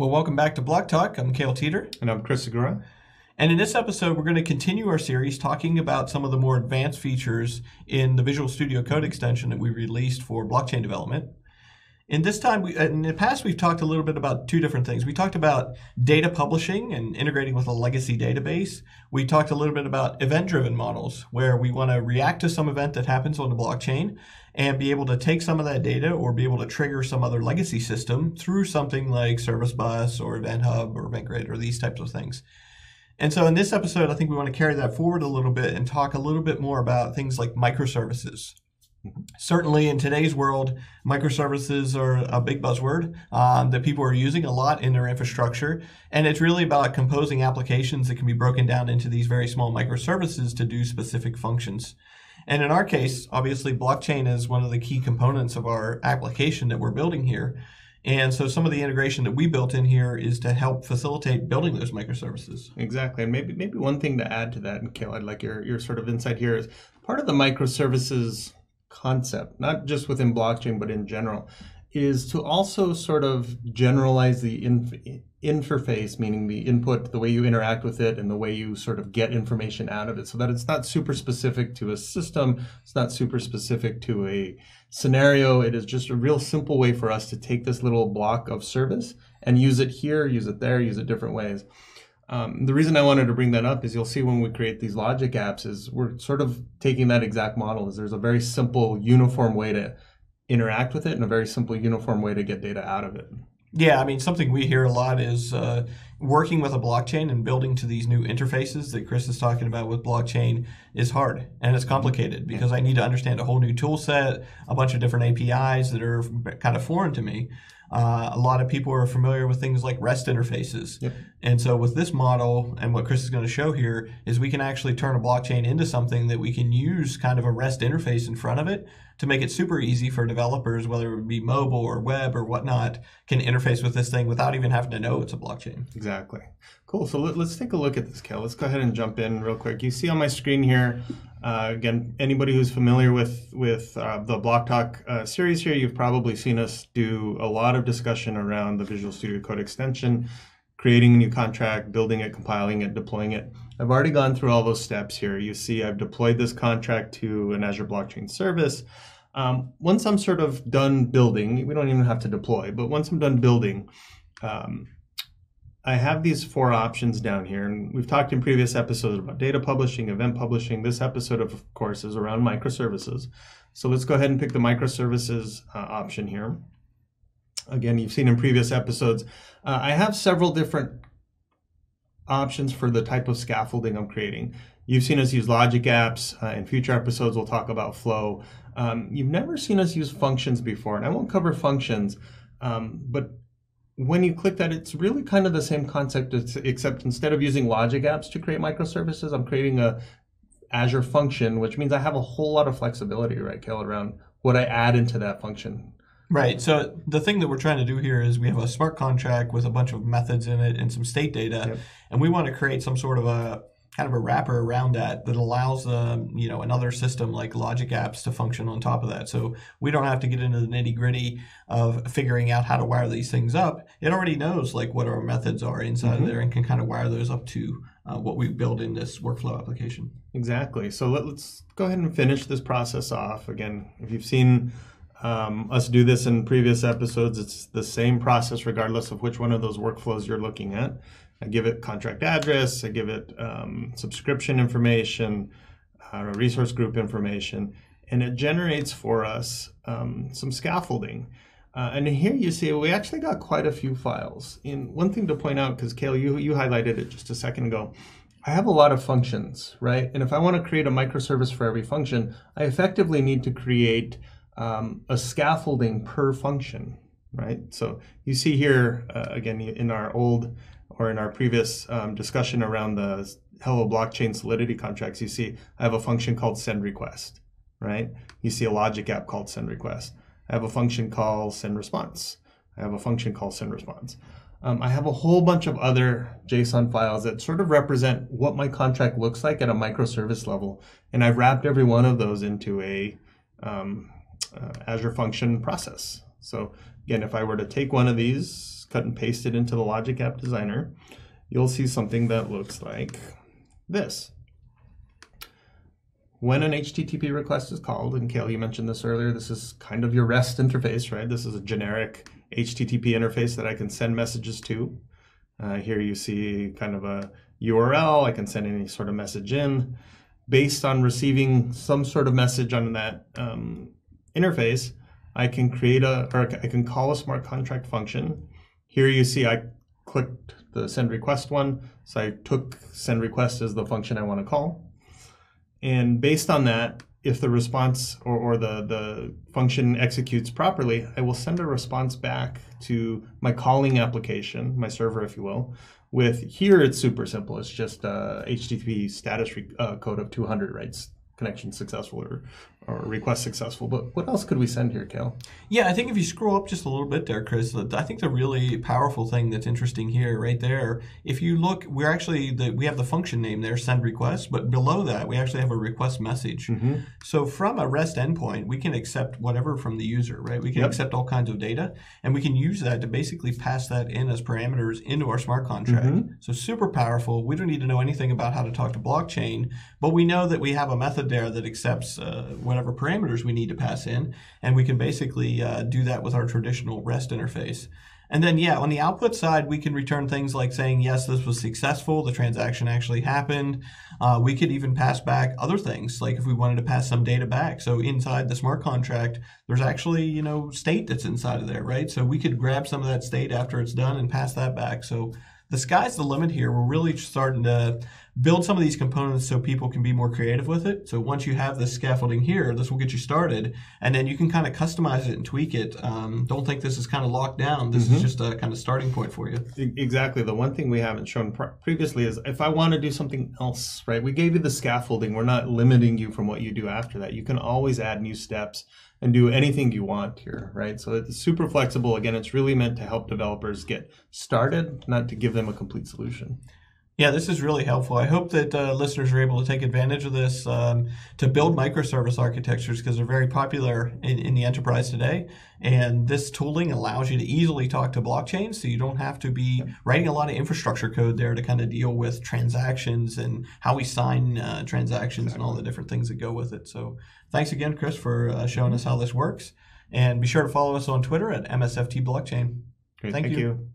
Well, welcome back to Block Talk. I'm Cale Teeter. And I'm Chris Segura. And in this episode, we're going to continue our series talking about some of the more advanced features in the Visual Studio Code extension that we released for blockchain development. In this time, we, in the past, we've talked a little bit about two different things. We talked about data publishing and integrating with a legacy database. We talked a little bit about event-driven models, where we want to react to some event that happens on the blockchain and be able to take some of that data or be able to trigger some other legacy system through something like Service Bus or Event Hub or Event Grid or these types of things. And so in this episode, I think we want to carry that forward a little bit and talk a little bit more about things like microservices. Certainly, in today's world, microservices are a big buzzword um, that people are using a lot in their infrastructure. And it's really about composing applications that can be broken down into these very small microservices to do specific functions. And in our case, obviously, blockchain is one of the key components of our application that we're building here. And so some of the integration that we built in here is to help facilitate building those microservices. Exactly. And maybe maybe one thing to add to that, and Cale, I'd like your, your sort of insight here is part of the microservices concept, not just within blockchain, but in general, is to also sort of generalize the interface, meaning the input, the way you interact with it, and the way you sort of get information out of it, so that it's not super specific to a system, it's not super specific to a scenario. It is just a real simple way for us to take this little block of service and use it here, use it there, use it different ways. Um, the reason I wanted to bring that up is you'll see when we create these logic apps is we're sort of taking that exact model is there's a very simple uniform way to interact with it and a very simple uniform way to get data out of it. Yeah, I mean, something we hear a lot is uh, working with a blockchain and building to these new interfaces that Chris is talking about with blockchain is hard and it's complicated because I need to understand a whole new tool set, a bunch of different APIs that are kind of foreign to me. Uh, a lot of people are familiar with things like REST interfaces. Yep. And so with this model and what Chris is going to show here is we can actually turn a blockchain into something that we can use kind of a REST interface in front of it to make it super easy for developers, whether it be mobile or web or whatnot, can interface with this thing without even having to know it's a blockchain. Exactly. Cool. So let, us take a look at this, Cale. Let's go ahead and jump in real quick. You see on my screen here, uh, again, anybody who's familiar with with uh, the Block Talk uh, series here, you've probably seen us do a lot of discussion around the Visual Studio Code extension, creating a new contract, building it, compiling it, deploying it. I've already gone through all those steps here. You see, I've deployed this contract to an Azure Blockchain Service. Um, once I'm sort of done building, we don't even have to deploy, but once I'm done building, um, I have these four options down here, and we've talked in previous episodes about data publishing, event publishing. This episode, of course, is around microservices. So let's go ahead and pick the microservices uh, option here. Again, you've seen in previous episodes, uh, I have several different options for the type of scaffolding I'm creating. You've seen us use logic apps. Uh, in future episodes, we'll talk about flow. Um, you've never seen us use functions before, and I won't cover functions, um, but when you click that, it's really kind of the same concept, except instead of using logic apps to create microservices, I'm creating a Azure function, which means I have a whole lot of flexibility, right, Cale, around what I add into that function. Right. So the thing that we're trying to do here is we have a smart contract with a bunch of methods in it and some state data, yep. and we want to create some sort of a kind of a wrapper around that that allows um, you know another system like Logic Apps to function on top of that. So we don't have to get into the nitty gritty of figuring out how to wire these things up. It already knows like what our methods are inside mm-hmm. of there and can kind of wire those up to uh, what we build in this workflow application. Exactly. So let, us go ahead and finish this process off. Again, if you've seen um, us do this in previous episodes, it's the same process regardless of which one of those workflows you're looking at. I give it contract address, I give it um, subscription information, uh, resource group information, and it generates for us um, some scaffolding. Uh, and here you see we actually got quite a few files. And one thing to point out, because Cale, you, you highlighted it just a second ago, I have a lot of functions, right? And if I want to create a microservice for every function, I effectively need to create um, a scaffolding per function, right? So you see here, uh, again, in our old or in our previous um, discussion around the Hello blockchain Solidity contracts, you see I have a function called send request, right? You see a logic app called send request. I have a function called send response. I have a function called send response. Um, I have a whole bunch of other JSON files that sort of represent what my contract looks like at a microservice level. And I've wrapped every one of those into a um, uh, Azure function process. So again, if I were to take one of these, cut and paste it into the Logic App Designer, you'll see something that looks like this. When an HTTP request is called, and Cale, you mentioned this earlier, this is kind of your REST interface, right? This is a generic HTTP interface that I can send messages to. Uh, here you see kind of a URL. I can send any sort of message in. Based on receiving some sort of message on that um, interface, I can create a, or I can call a smart contract function. Here you see I clicked the send request one. So I took send request as the function I want to call. And based on that, if the response or, or the, the function executes properly, I will send a response back to my calling application, my server, if you will. With here, it's super simple. It's just a HTTP status uh, code of 200, right? connection successful or, or request successful. But what else could we send here, Cale? Yeah, I think if you scroll up just a little bit there, Chris, I think the really powerful thing that's interesting here, right there, if you look, we're actually the, we have the function name there, send request, but below that we actually have a request message. Mm-hmm. So from a REST endpoint, we can accept whatever from the user, right? We can yep. accept all kinds of data, and we can use that to basically pass that in as parameters into our smart contract. Mm-hmm. So super powerful. We don't need to know anything about how to talk to blockchain, but we know that we have a method there that accepts uh, whatever parameters we need to pass in, and we can basically uh, do that with our traditional REST interface. And then, yeah, on the output side, we can return things like saying, yes, this was successful, the transaction actually happened. Uh, we could even pass back other things, like if we wanted to pass some data back. So inside the smart contract, there's actually, you know, state that's inside of there, right? So we could grab some of that state after it's done and pass that back. So the sky's the limit here. We're really starting to build some of these components so people can be more creative with it. So once you have this scaffolding here, this will get you started, and then you can kind of customize it and tweak it. Um, don't think this is kind of locked down. This mm-hmm. is just a kind of starting point for you. Exactly. The one thing we haven't shown previously is if I want to do something else, right? We gave you the scaffolding. We're not limiting you from what you do after that. You can always add new steps and do anything you want here, right? So it's super flexible. Again, it's really meant to help developers get started, not to give them a complete solution. Yeah, this is really helpful. I hope that uh, listeners are able to take advantage of this um, to build microservice architectures because they're very popular in, in, the enterprise today. And this tooling allows you to easily talk to blockchains, so you don't have to be writing a lot of infrastructure code there to kind of deal with transactions and how we sign uh, transactions exactly. and all the different things that go with it. So thanks again, Chris, for uh, showing us how this works. And be sure to follow us on Twitter at MSFT Blockchain. Great, thank, thank you. you.